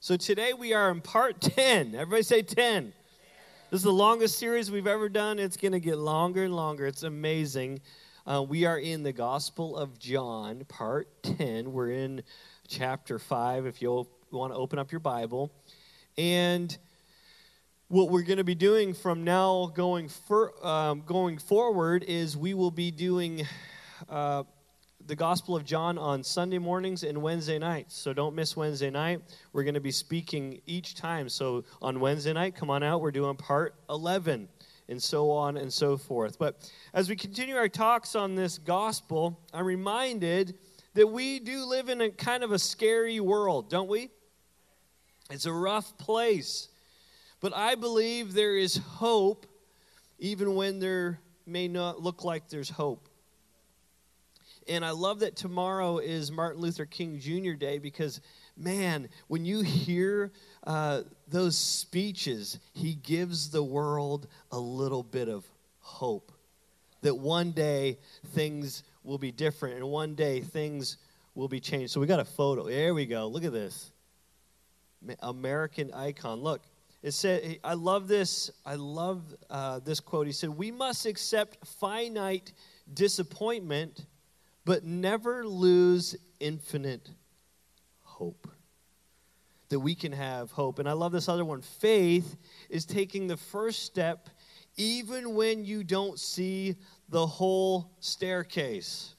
So today we are in part 10. Everybody say 10. This is the longest series we've ever done. It's going to get longer and longer. It's amazing. Uh, we are in the Gospel of John, part 10. We're in chapter 5, if you'll want to open up your Bible. And what we're going to be doing from now going, for, um, going forward is we will be doing uh, the Gospel of John on Sunday mornings and Wednesday nights. So don't miss Wednesday night. We're going to be speaking each time. So on Wednesday night, come on out. We're doing part 11 and so on and so forth. But as we continue our talks on this gospel, I'm reminded that we do live in a kind of a scary world, don't we? It's a rough place. But I believe there is hope even when there may not look like there's hope. And I love that tomorrow is Martin Luther King Jr. Day because, man, when you hear uh, those speeches, he gives the world a little bit of hope that one day things will be different and one day things will be changed. So we got a photo. There we go. Look at this. American icon. Look, it said, I love this. I love uh, this quote. He said, We must accept finite disappointment but never lose infinite hope. That we can have hope. And I love this other one. Faith is taking the first step even when you don't see the whole staircase.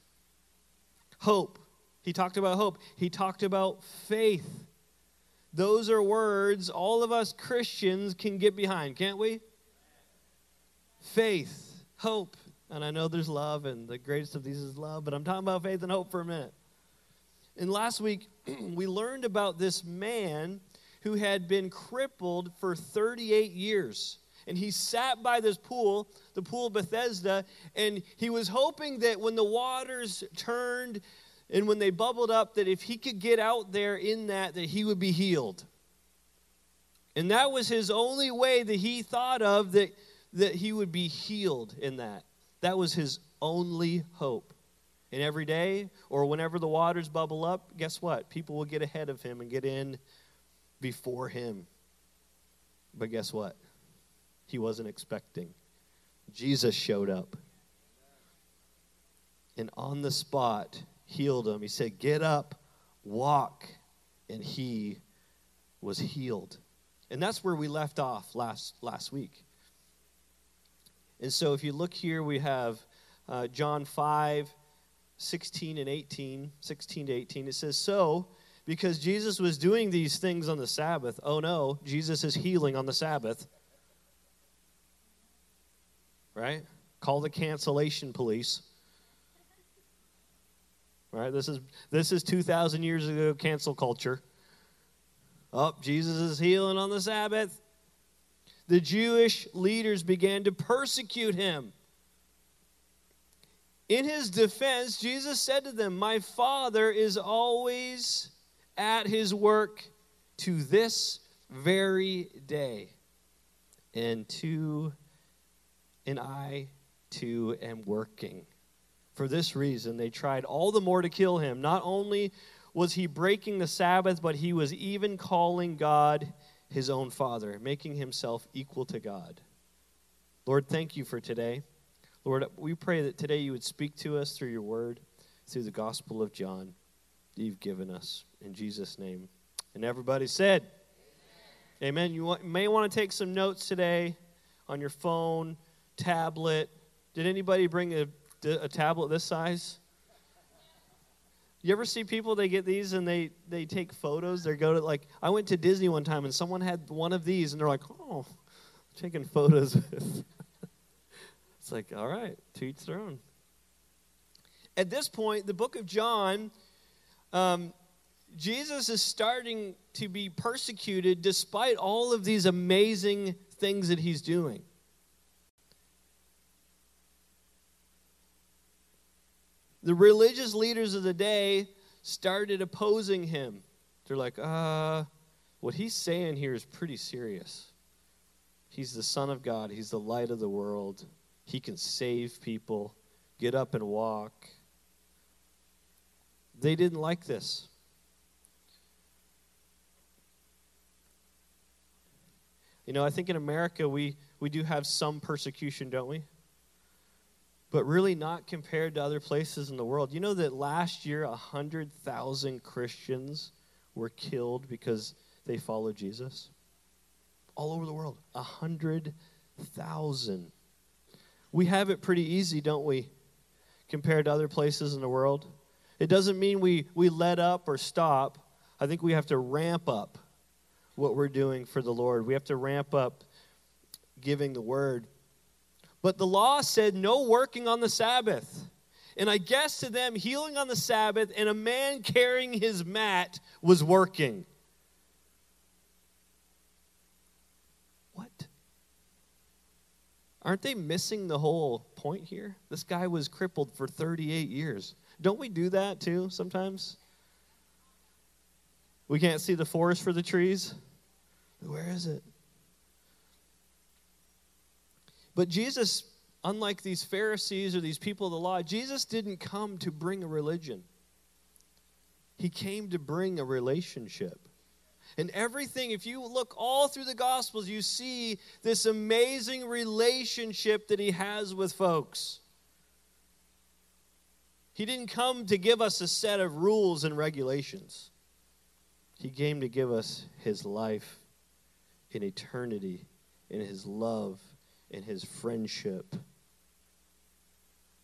Hope. He talked about hope. He talked about faith. Those are words all of us Christians can get behind, can't we? Faith, hope, and I know there's love, and the greatest of these is love, but I'm talking about faith and hope for a minute. And last week, we learned about this man who had been crippled for 38 years. And he sat by this pool, the pool of Bethesda, and he was hoping that when the waters turned and when they bubbled up, that if he could get out there in that, that he would be healed. And that was his only way that he thought of that, that he would be healed in that. That was his only hope. And every day, or whenever the waters bubble up, guess what? People will get ahead of him and get in before him. But guess what? He wasn't expecting. Jesus showed up. And on the spot, healed him. He said, Get up, walk. And he was healed. And that's where we left off last, last week. And so if you look here, we have uh, John 5, 16 and 18, 16 to 18. It says, So, because Jesus was doing these things on the Sabbath, oh no, Jesus is healing on the Sabbath. Right? Call the cancellation police. Right? This is this is 2000 years ago cancel culture. Oh, Jesus is healing on the Sabbath the Jewish leaders began to persecute him. In his defense, Jesus said to them, My Father is always at his work to this very day. And to and I too am working. For this reason, they tried all the more to kill him. Not only was he breaking the Sabbath, but he was even calling God his own Father, making himself equal to God. Lord, thank you for today. Lord, we pray that today you would speak to us through your word, through the Gospel of John that you've given us. In Jesus' name. And everybody said, Amen. Amen. You may want to take some notes today on your phone, tablet. Did anybody bring a, a tablet this size? You ever see people they get these and they they take photos? They go to like I went to Disney one time and someone had one of these and they're like, oh, taking photos with. it's like all right, to each their own. At this point, the book of John, um, Jesus is starting to be persecuted despite all of these amazing things that he's doing. The religious leaders of the day started opposing him. They're like, uh, what he's saying here is pretty serious. He's the Son of God, He's the light of the world. He can save people, get up and walk. They didn't like this. You know, I think in America we, we do have some persecution, don't we? But really not compared to other places in the world. You know that last year 100,000 Christians were killed because they followed Jesus? All over the world. 100,000. We have it pretty easy, don't we, compared to other places in the world? It doesn't mean we, we let up or stop. I think we have to ramp up what we're doing for the Lord. We have to ramp up giving the word. But the law said no working on the Sabbath. And I guess to them, healing on the Sabbath and a man carrying his mat was working. What? Aren't they missing the whole point here? This guy was crippled for 38 years. Don't we do that too sometimes? We can't see the forest for the trees. Where is it? But Jesus, unlike these Pharisees or these people of the law, Jesus didn't come to bring a religion. He came to bring a relationship. And everything, if you look all through the Gospels, you see this amazing relationship that he has with folks. He didn't come to give us a set of rules and regulations, he came to give us his life in eternity, in his love, in his friendship.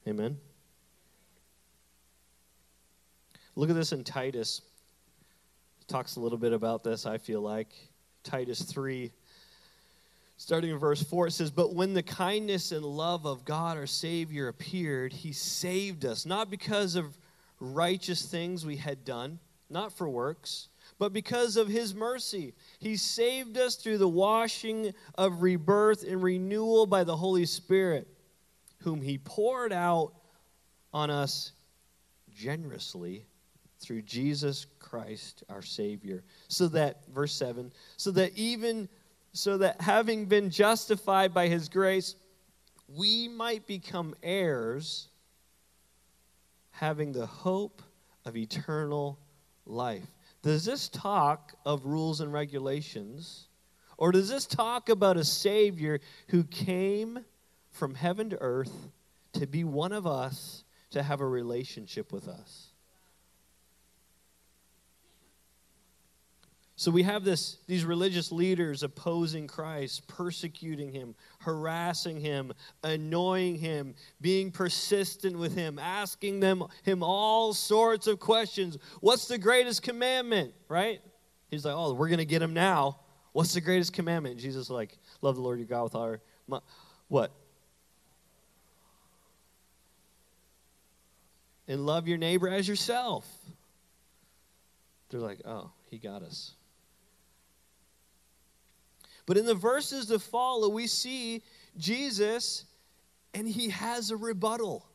Amen. Look at this in Titus. It talks a little bit about this, I feel like. Titus 3, starting in verse 4, it says, But when the kindness and love of God our Savior appeared, he saved us, not because of righteous things we had done, not for works but because of his mercy. He saved us through the washing of rebirth and renewal by the Holy Spirit, whom he poured out on us generously through Jesus Christ our Savior. So that, verse 7, so that even, so that having been justified by his grace, we might become heirs, having the hope of eternal life. Does this talk of rules and regulations? Or does this talk about a Savior who came from heaven to earth to be one of us, to have a relationship with us? So we have this, these religious leaders opposing Christ, persecuting him, harassing him, annoying him, being persistent with him, asking them him all sorts of questions. What's the greatest commandment? Right? He's like, oh, we're gonna get him now. What's the greatest commandment? Jesus like, love the Lord your God with all our what? And love your neighbor as yourself. They're like, oh, he got us. But in the verses that follow, we see Jesus and he has a rebuttal.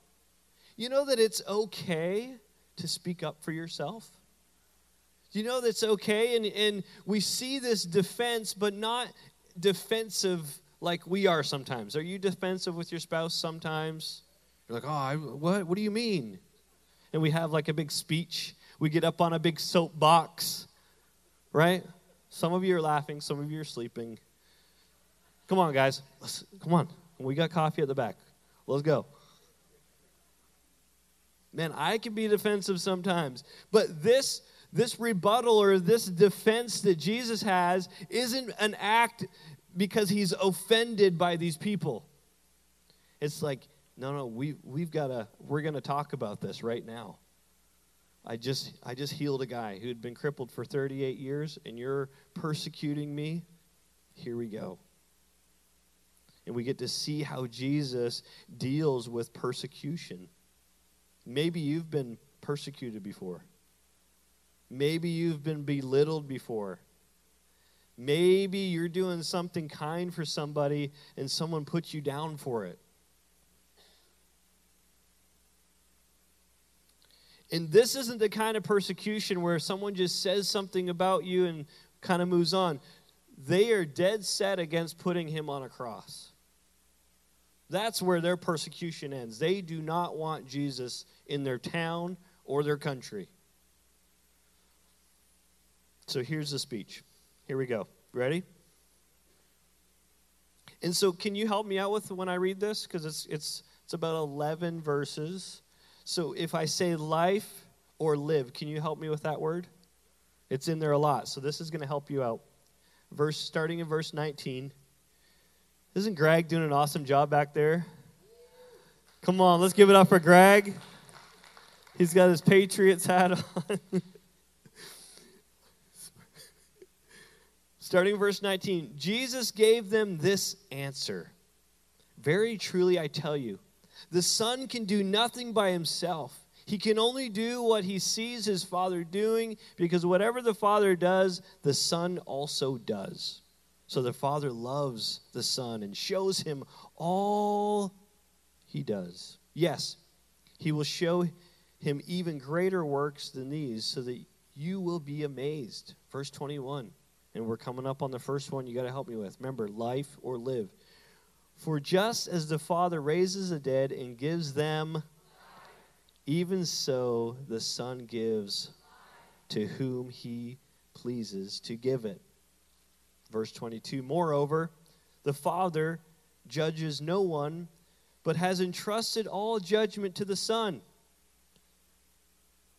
You know that it's okay to speak up for yourself? You know that's okay? And, and we see this defense, but not defensive like we are sometimes. Are you defensive with your spouse sometimes? You're like, oh, I, what? What do you mean? And we have like a big speech. We get up on a big soapbox, right? Some of you are laughing, some of you are sleeping. Come on, guys. Let's, come on. We got coffee at the back. Let's go. Man, I can be defensive sometimes, but this this rebuttal or this defense that Jesus has isn't an act because he's offended by these people. It's like, no, no, we we've got to we're going to talk about this right now. I just I just healed a guy who had been crippled for 38 years and you're persecuting me. Here we go. And we get to see how Jesus deals with persecution. Maybe you've been persecuted before. Maybe you've been belittled before. Maybe you're doing something kind for somebody and someone puts you down for it. And this isn't the kind of persecution where someone just says something about you and kind of moves on. They are dead set against putting him on a cross. That's where their persecution ends. They do not want Jesus in their town or their country. So here's the speech. Here we go. Ready? And so, can you help me out with when I read this? Because it's, it's, it's about 11 verses. So, if I say life or live, can you help me with that word? It's in there a lot. So, this is going to help you out. Verse starting in verse 19. Isn't Greg doing an awesome job back there? Come on, let's give it up for Greg. He's got his Patriots hat on. Starting verse 19, Jesus gave them this answer Very truly, I tell you, the Son can do nothing by himself. He can only do what he sees his Father doing, because whatever the Father does, the Son also does. So the Father loves the Son and shows him all he does. Yes, he will show him even greater works than these, so that you will be amazed. Verse 21. And we're coming up on the first one you got to help me with. Remember, life or live. For just as the Father raises the dead and gives them, even so the Son gives to whom he pleases to give it. Verse 22 Moreover, the Father judges no one, but has entrusted all judgment to the Son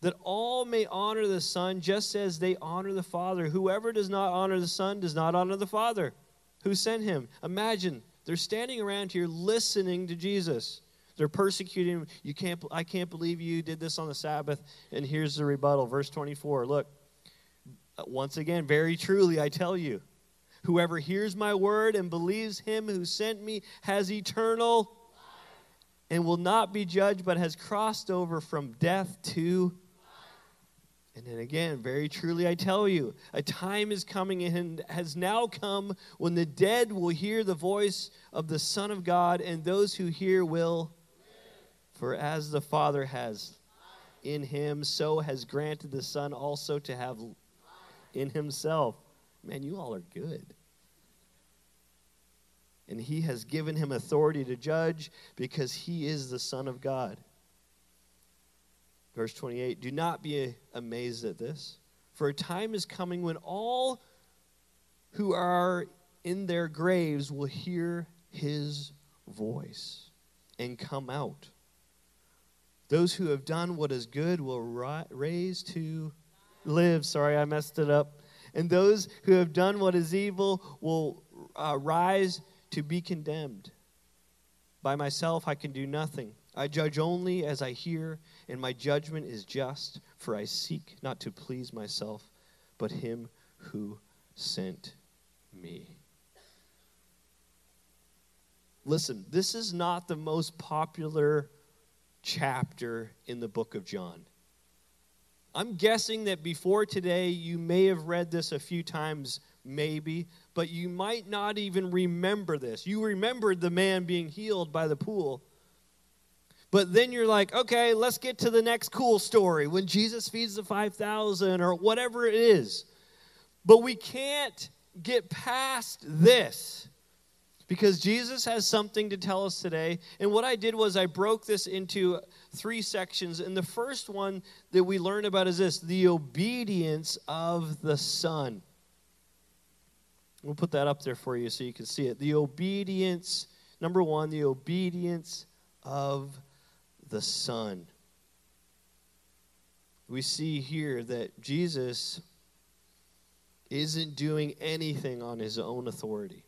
that all may honor the Son just as they honor the Father. Whoever does not honor the Son does not honor the Father who sent him. Imagine they're standing around here listening to Jesus. They're persecuting him. You can't, I can't believe you did this on the Sabbath. And here's the rebuttal, verse 24. Look, once again, very truly, I tell you, whoever hears my word and believes him who sent me has eternal and will not be judged, but has crossed over from death to and then again, very truly I tell you, a time is coming and has now come when the dead will hear the voice of the Son of God, and those who hear will. For as the Father has in him, so has granted the Son also to have in himself. Man, you all are good. And he has given him authority to judge because he is the Son of God. Verse 28 Do not be amazed at this, for a time is coming when all who are in their graves will hear his voice and come out. Those who have done what is good will ri- raise to live. Sorry, I messed it up. And those who have done what is evil will uh, rise to be condemned. By myself, I can do nothing. I judge only as I hear, and my judgment is just, for I seek not to please myself, but him who sent me. Listen, this is not the most popular chapter in the book of John. I'm guessing that before today, you may have read this a few times, maybe, but you might not even remember this. You remembered the man being healed by the pool but then you're like, okay, let's get to the next cool story when Jesus feeds the 5,000 or whatever it is. But we can't get past this because Jesus has something to tell us today. And what I did was I broke this into three sections. And the first one that we learn about is this the obedience of the Son. We'll put that up there for you so you can see it. The obedience, number one, the obedience of the Son. We see here that Jesus isn't doing anything on his own authority.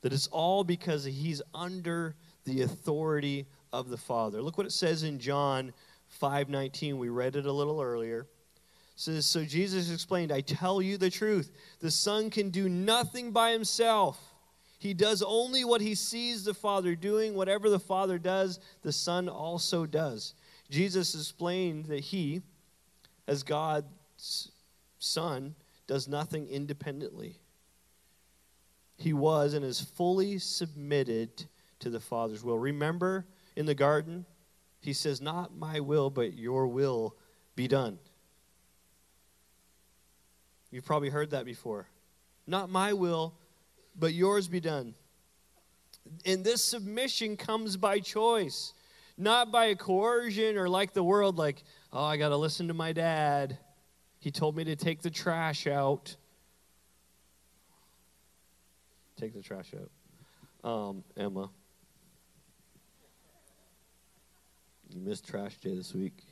That it's all because he's under the authority of the Father. Look what it says in John 5:19. We read it a little earlier. It says so Jesus explained, "I tell you the truth. The Son can do nothing by himself. He does only what he sees the Father doing. Whatever the Father does, the Son also does. Jesus explained that he, as God's Son, does nothing independently. He was and is fully submitted to the Father's will. Remember in the garden, he says, Not my will, but your will be done. You've probably heard that before. Not my will, but yours be done. And this submission comes by choice, not by coercion or like the world, like, oh, I got to listen to my dad. He told me to take the trash out. take the trash out. Um, Emma. You missed trash day this week.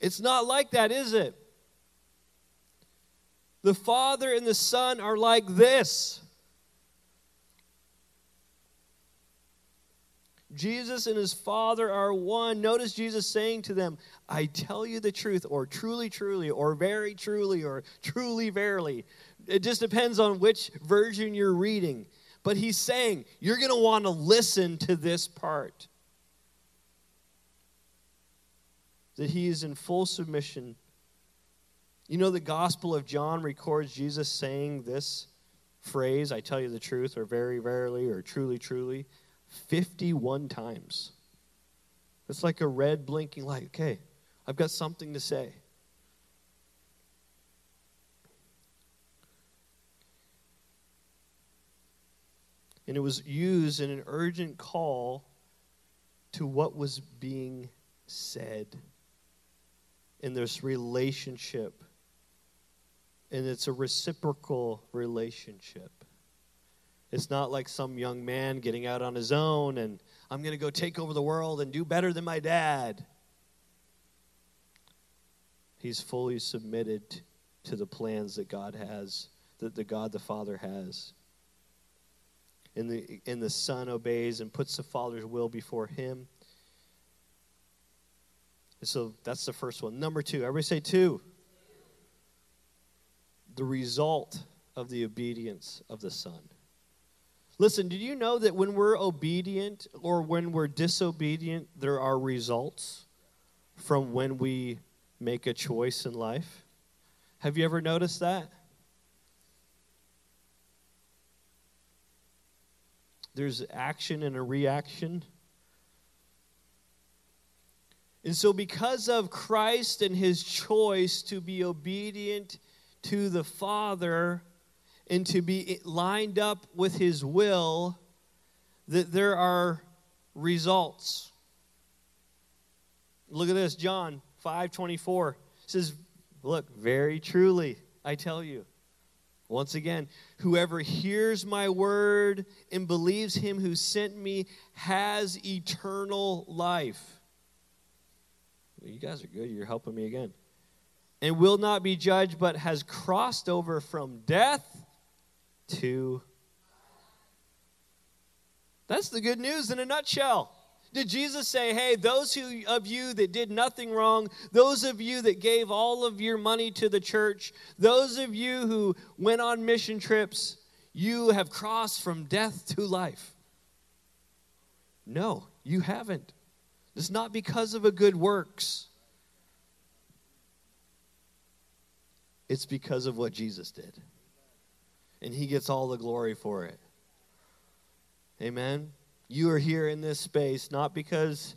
It's not like that, is it? The Father and the Son are like this. Jesus and his Father are one. Notice Jesus saying to them, I tell you the truth, or truly, truly, or very truly, or truly, verily. It just depends on which version you're reading. But he's saying, you're going to want to listen to this part. That he is in full submission. You know, the Gospel of John records Jesus saying this phrase, I tell you the truth, or very, verily, or truly, truly. 51 times. It's like a red blinking light. Okay, I've got something to say. And it was used in an urgent call to what was being said in this relationship. And it's a reciprocal relationship. It's not like some young man getting out on his own and I'm going to go take over the world and do better than my dad. He's fully submitted to the plans that God has, that the God the Father has. And the, and the Son obeys and puts the Father's will before him. And so that's the first one. Number two, everybody say two. The result of the obedience of the Son. Listen, did you know that when we're obedient or when we're disobedient, there are results from when we make a choice in life? Have you ever noticed that? There's action and a reaction. And so, because of Christ and his choice to be obedient to the Father, and to be lined up with his will that there are results. Look at this john 5:24 says look very truly i tell you once again whoever hears my word and believes him who sent me has eternal life. You guys are good. You're helping me again. And will not be judged but has crossed over from death That's the good news in a nutshell. Did Jesus say, hey, those who, of you that did nothing wrong, those of you that gave all of your money to the church, those of you who went on mission trips, you have crossed from death to life? No, you haven't. It's not because of a good works. It's because of what Jesus did and He gets all the glory for it. Amen. You are here in this space not because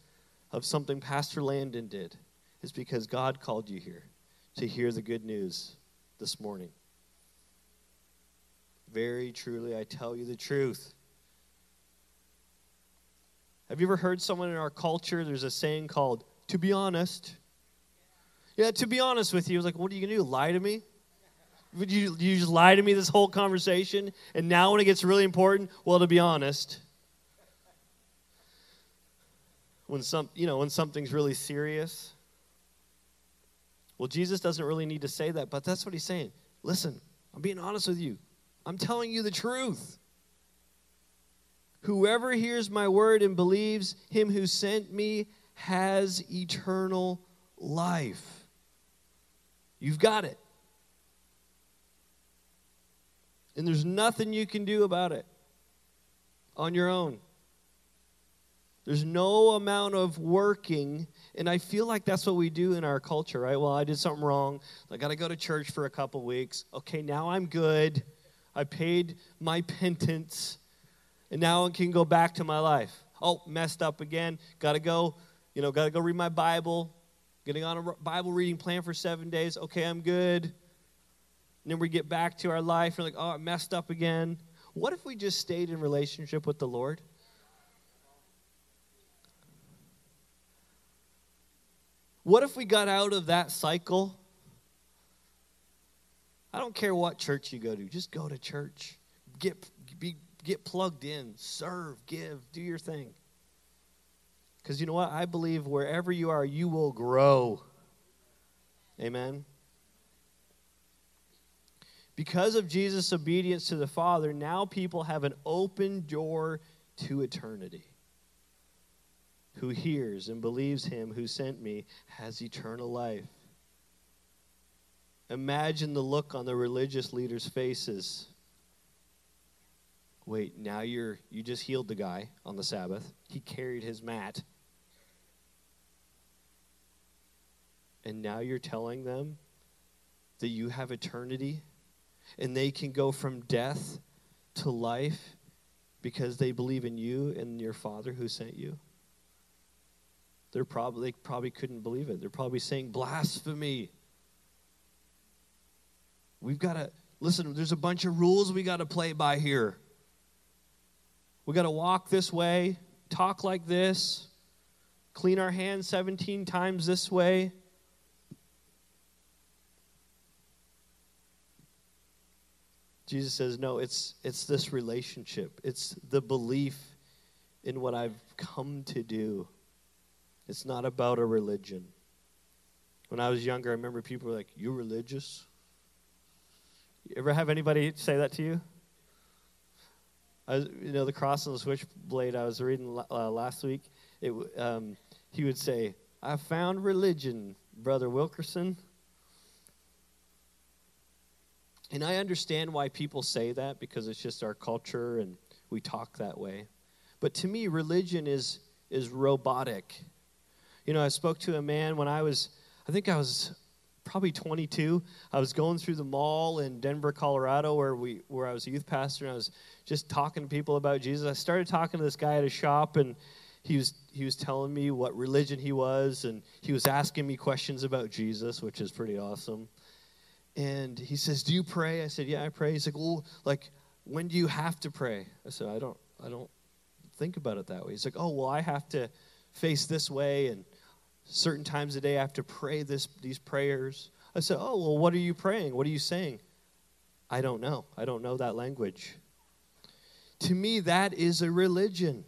of something Pastor Landon did, it's because God called you here to hear the good news this morning. Very truly, I tell you the truth. Have you ever heard someone in our culture? There's a saying called, to be honest. Yeah, to be honest with you, I was like, what are you going to do? Lie to me? Would you, you just lie to me this whole conversation? And now when it gets really important, well, to be honest, when some you know when something's really serious well jesus doesn't really need to say that but that's what he's saying. Listen i'm being honest with you. I'm telling you the truth. Whoever hears my word and believes him who sent me has eternal life. You've got it And there's nothing you can do about it on your own. There's no amount of working, and I feel like that's what we do in our culture, right? Well, I did something wrong. I got to go to church for a couple weeks. Okay, now I'm good. I paid my penance, and now I can go back to my life. Oh, messed up again. Got to go, you know, got to go read my Bible. Getting on a Bible reading plan for seven days. Okay, I'm good. And then we get back to our life and like, oh, I messed up again. What if we just stayed in relationship with the Lord? What if we got out of that cycle? I don't care what church you go to, just go to church. Get be, get plugged in, serve, give, do your thing. Because you know what? I believe wherever you are, you will grow. Amen. Because of Jesus' obedience to the Father, now people have an open door to eternity. Who hears and believes him who sent me has eternal life. Imagine the look on the religious leaders' faces. Wait, now you're you just healed the guy on the Sabbath. He carried his mat. And now you're telling them that you have eternity and they can go from death to life because they believe in you and your Father who sent you. They're probably, they probably couldn't believe it. They're probably saying blasphemy. We've got to, listen, there's a bunch of rules we got to play by here. We got to walk this way, talk like this, clean our hands 17 times this way. Jesus says, no, it's, it's this relationship. It's the belief in what I've come to do. It's not about a religion. When I was younger, I remember people were like, You religious? You ever have anybody say that to you? I was, you know, the cross and the switchblade I was reading uh, last week, it, um, he would say, I found religion, Brother Wilkerson. And I understand why people say that because it's just our culture and we talk that way. But to me, religion is, is robotic. You know, I spoke to a man when I was, I think I was probably 22. I was going through the mall in Denver, Colorado, where we where I was a youth pastor, and I was just talking to people about Jesus. I started talking to this guy at a shop, and he was he was telling me what religion he was, and he was asking me questions about Jesus, which is pretty awesome. And he says, "Do you pray?" I said, "Yeah, I pray." He's like, "Well, like, when do you have to pray?" I said, "I don't, I don't think about it that way." He's like, "Oh, well, I have to face this way, and certain times a day I have to pray this these prayers." I said, "Oh, well, what are you praying? What are you saying?" I don't know. I don't know that language. To me, that is a religion.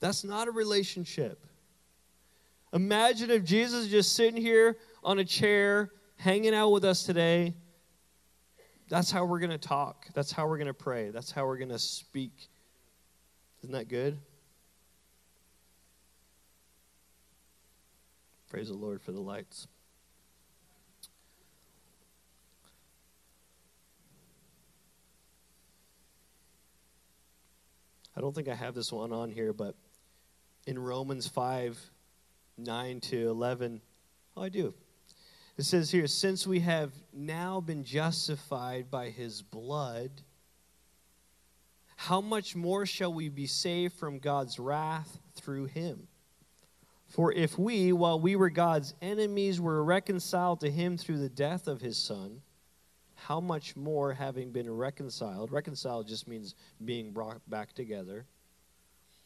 That's not a relationship. Imagine if Jesus just sitting here on a chair hanging out with us today, that's how we're going to talk. That's how we're going to pray. That's how we're going to speak. Isn't that good? Praise the Lord for the lights. I don't think I have this one on here, but in Romans 5 9 to 11, oh, I do. It says here, since we have now been justified by his blood, how much more shall we be saved from God's wrath through him? For if we, while we were God's enemies, were reconciled to him through the death of his son, how much more, having been reconciled, reconciled just means being brought back together.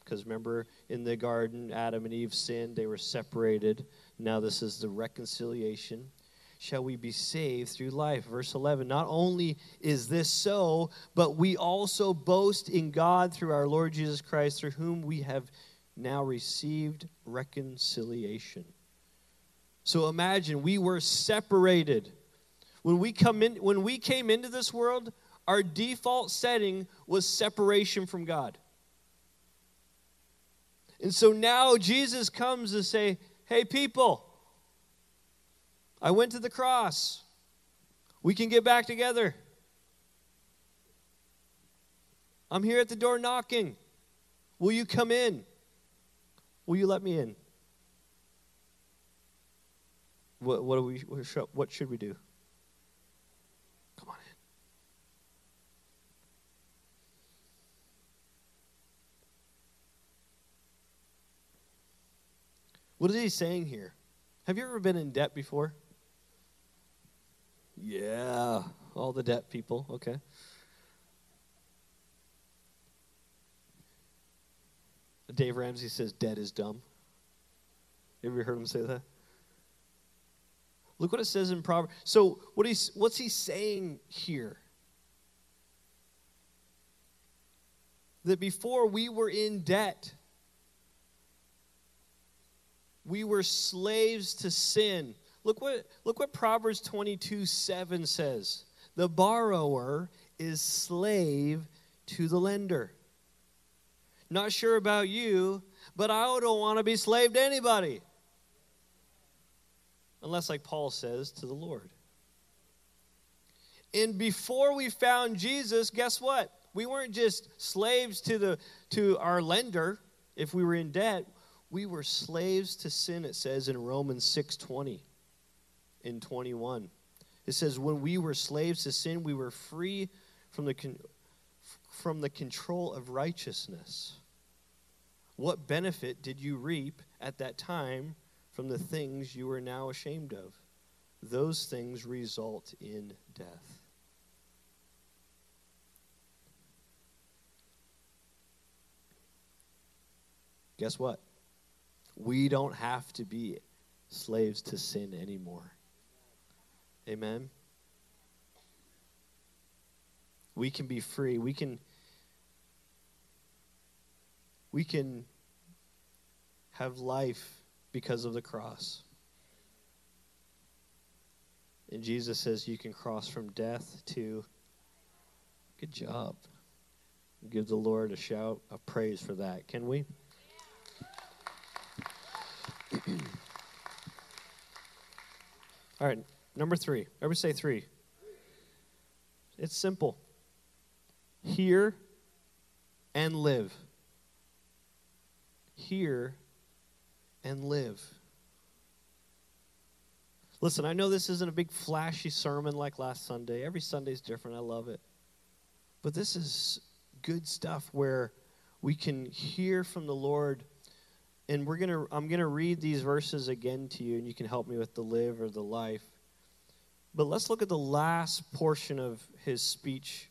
Because remember, in the garden, Adam and Eve sinned, they were separated. Now, this is the reconciliation shall we be saved through life. Verse 11 Not only is this so, but we also boast in God through our Lord Jesus Christ, through whom we have now received reconciliation. So imagine we were separated. When we come in when we came into this world, our default setting was separation from God. And so now Jesus comes to say, "Hey people, I went to the cross. We can get back together. I'm here at the door knocking. Will you come in? Will you let me in? What, what, we, what should we do? Come on in. What is he saying here? Have you ever been in debt before? Yeah, all the debt people. Okay. Dave Ramsey says debt is dumb. Have you ever heard him say that? Look what it says in Proverbs. So what he's what's he saying here? that before we were in debt, we were slaves to sin. Look what, look what Proverbs 22 7 says. The borrower is slave to the lender. Not sure about you, but I don't want to be slave to anybody. Unless, like Paul says, to the Lord. And before we found Jesus, guess what? We weren't just slaves to, the, to our lender if we were in debt. We were slaves to sin, it says in Romans 6.20 in 21. It says, when we were slaves to sin, we were free from the, from the control of righteousness. What benefit did you reap at that time from the things you are now ashamed of? Those things result in death. guess what? We don't have to be slaves to sin anymore. Amen. We can be free. We can we can have life because of the cross. And Jesus says you can cross from death to good job. Give the Lord a shout of praise for that. Can we? All right, number three. Everybody say three. It's simple hear and live. Hear and live. Listen, I know this isn't a big flashy sermon like last Sunday. Every Sunday's different. I love it. But this is good stuff where we can hear from the Lord and we're gonna i'm gonna read these verses again to you and you can help me with the live or the life but let's look at the last portion of his speech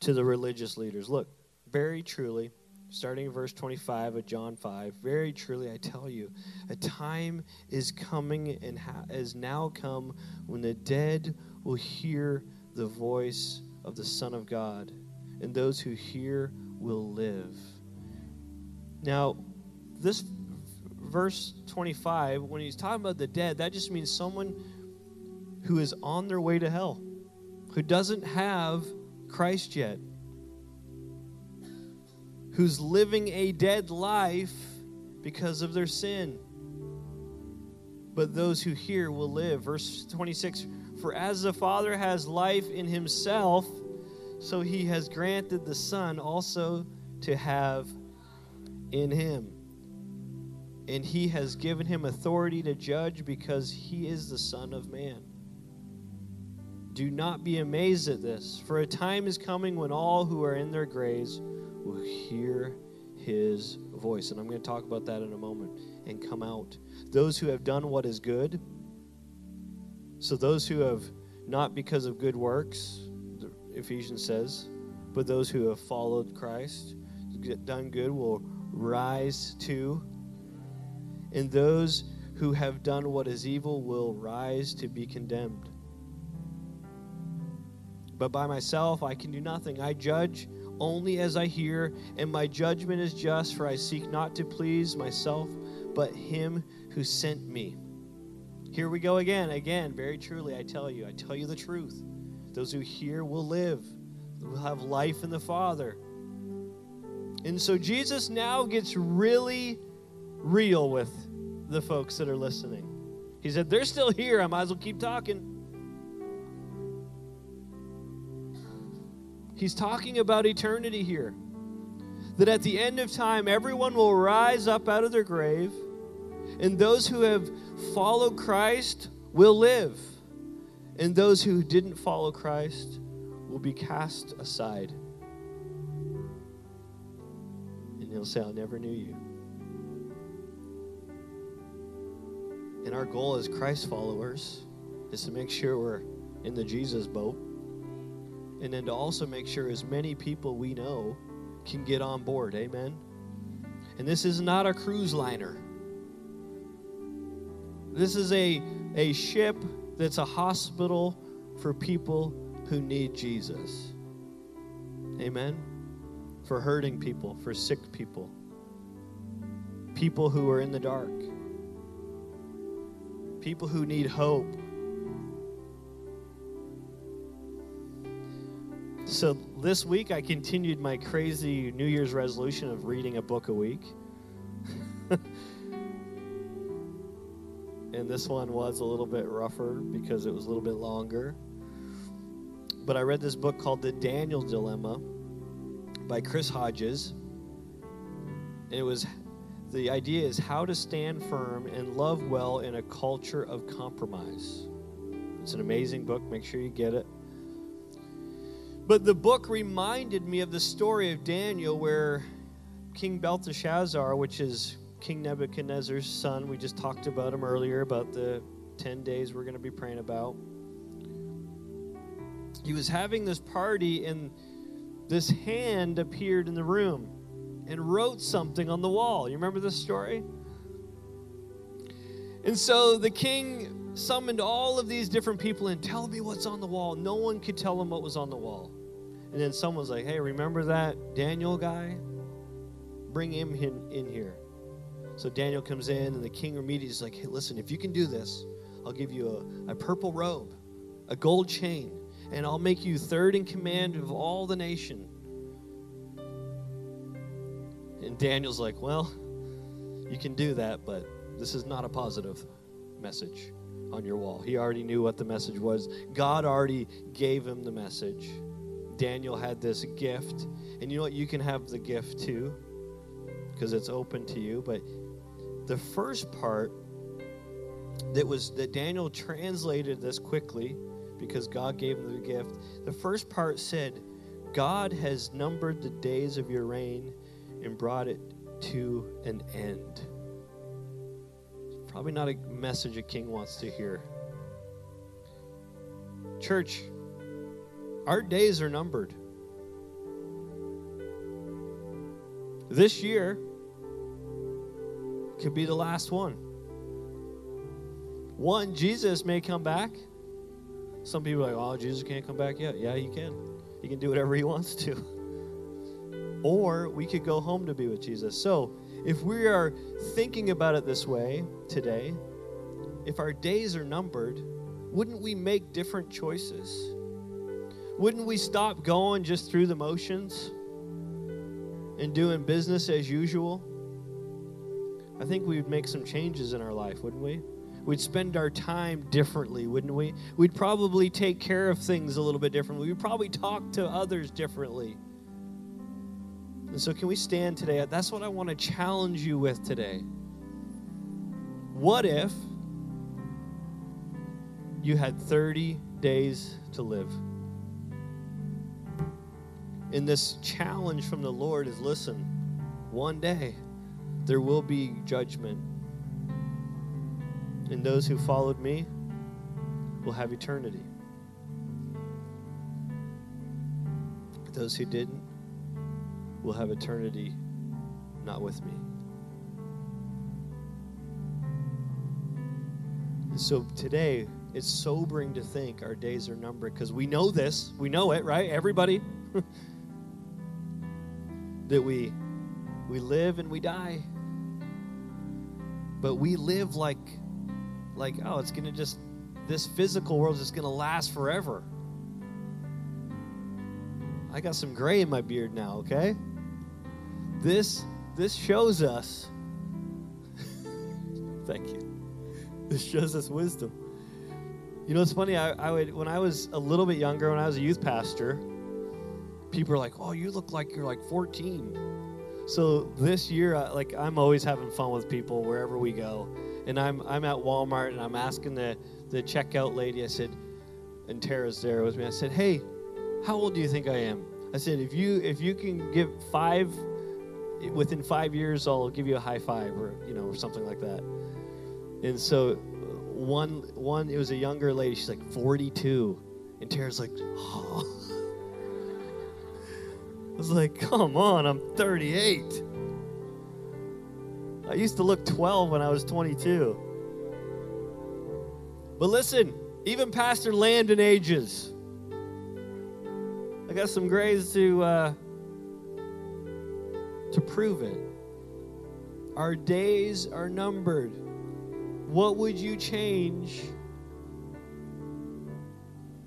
to the religious leaders. Look very truly starting in verse 25 of john 5 very truly i tell you a time is coming and ha- has now come when the dead will hear the voice of the son of god and those who hear will live. Now this verse 25, when he's talking about the dead, that just means someone who is on their way to hell, who doesn't have Christ yet, who's living a dead life because of their sin. But those who hear will live. Verse 26 For as the Father has life in himself, so he has granted the Son also to have in him and he has given him authority to judge because he is the Son of Man. Do not be amazed at this, for a time is coming when all who are in their graves will hear his voice. And I'm going to talk about that in a moment and come out. Those who have done what is good, so those who have not because of good works, Ephesians says, but those who have followed Christ, done good, will rise to and those who have done what is evil will rise to be condemned. But by myself I can do nothing. I judge only as I hear, and my judgment is just, for I seek not to please myself, but him who sent me. Here we go again. Again, very truly, I tell you, I tell you the truth. Those who hear will live, will have life in the Father. And so Jesus now gets really real with the folks that are listening. He said, They're still here. I might as well keep talking. He's talking about eternity here. That at the end of time, everyone will rise up out of their grave, and those who have followed Christ will live, and those who didn't follow Christ will be cast aside. And he'll say, I never knew you. And our goal as Christ followers is to make sure we're in the Jesus boat. And then to also make sure as many people we know can get on board. Amen. And this is not a cruise liner. This is a, a ship that's a hospital for people who need Jesus. Amen. for hurting people, for sick people, people who are in the dark, people who need hope. So this week I continued my crazy New Year's resolution of reading a book a week. and this one was a little bit rougher because it was a little bit longer. But I read this book called The Daniel Dilemma by Chris Hodges. And it was the idea is how to stand firm and love well in a culture of compromise. It's an amazing book. Make sure you get it. But the book reminded me of the story of Daniel where King Belteshazzar, which is King Nebuchadnezzar's son, we just talked about him earlier, about the 10 days we're going to be praying about. He was having this party, and this hand appeared in the room and wrote something on the wall. You remember this story? And so the king summoned all of these different people and tell me what's on the wall. No one could tell him what was on the wall. And then someone's like, hey, remember that Daniel guy? Bring him in, in here. So Daniel comes in, and the king immediately is like, hey, listen, if you can do this, I'll give you a, a purple robe, a gold chain, and I'll make you third in command of all the nation. And Daniel's like, well, you can do that, but this is not a positive message on your wall. He already knew what the message was. God already gave him the message. Daniel had this gift. And you know what? You can have the gift too, because it's open to you. But the first part that was that Daniel translated this quickly because God gave him the gift. The first part said, God has numbered the days of your reign and brought it to an end. Probably not a message a king wants to hear. Church, our days are numbered. This year could be the last one. One, Jesus may come back. Some people are like, oh, Jesus can't come back yet. Yeah, he can. He can do whatever he wants to. Or we could go home to be with Jesus. So, if we are thinking about it this way today, if our days are numbered, wouldn't we make different choices? Wouldn't we stop going just through the motions and doing business as usual? I think we would make some changes in our life, wouldn't we? We'd spend our time differently, wouldn't we? We'd probably take care of things a little bit differently. We'd probably talk to others differently. And so, can we stand today? That's what I want to challenge you with today. What if you had 30 days to live? And this challenge from the Lord is listen, one day there will be judgment. And those who followed me will have eternity. But Those who didn't will have eternity not with me. And so today, it's sobering to think our days are numbered because we know this. We know it, right? Everybody. that we we live and we die. But we live like like oh, it's going to just this physical world is just going to last forever. I got some gray in my beard now, okay? This this shows us Thank you. This shows us wisdom. You know, it's funny. I, I would when I was a little bit younger, when I was a youth pastor, people are like, "Oh, you look like you're like 14." So this year, like I'm always having fun with people wherever we go, and I'm I'm at Walmart and I'm asking the the checkout lady. I said, and Tara's there with me. I said, "Hey, how old do you think I am?" I said, "If you if you can give five within five years, I'll give you a high five or you know or something like that." And so one one it was a younger lady. She's like 42, and Tara's like, "Oh." I was like, come on, I'm 38. I used to look 12 when I was 22. But listen, even Pastor Landon ages. I got some grays to uh, to prove it. Our days are numbered. What would you change?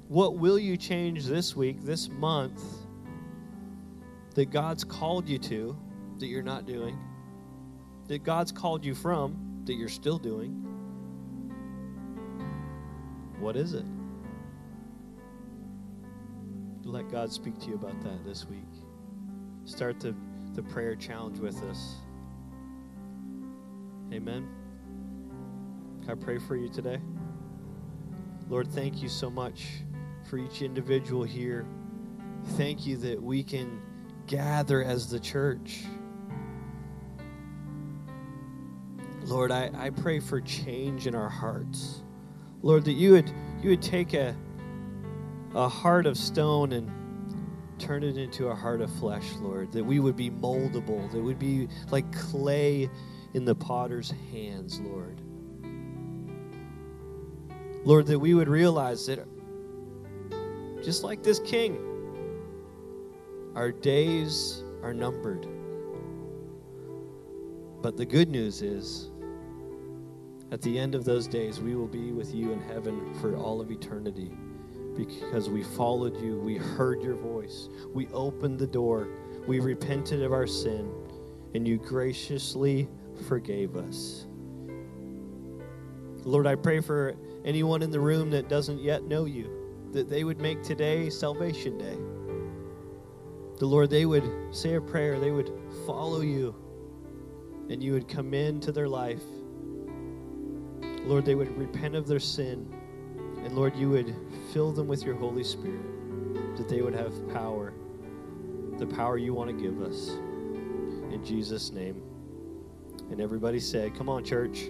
What will you change this week, this month, that God's called you to that you're not doing? That God's called you from that you're still doing? What is it? Let God speak to you about that this week. Start the, the prayer challenge with us. Amen. Can I pray for you today? Lord, thank you so much for each individual here. Thank you that we can gather as the church. Lord, I, I pray for change in our hearts. Lord, that you would you would take a a heart of stone and turn it into a heart of flesh, Lord, that we would be moldable, that would be like clay in the potter's hands, Lord. Lord, that we would realize that just like this king, our days are numbered. But the good news is, at the end of those days, we will be with you in heaven for all of eternity because we followed you, we heard your voice, we opened the door, we repented of our sin, and you graciously forgave us. Lord, I pray for anyone in the room that doesn't yet know you, that they would make today Salvation Day. The Lord, they would say a prayer, they would follow you, and you would come into their life. Lord, they would repent of their sin, and Lord, you would fill them with your Holy Spirit, that they would have power, the power you want to give us. In Jesus' name. And everybody said, Come on, church.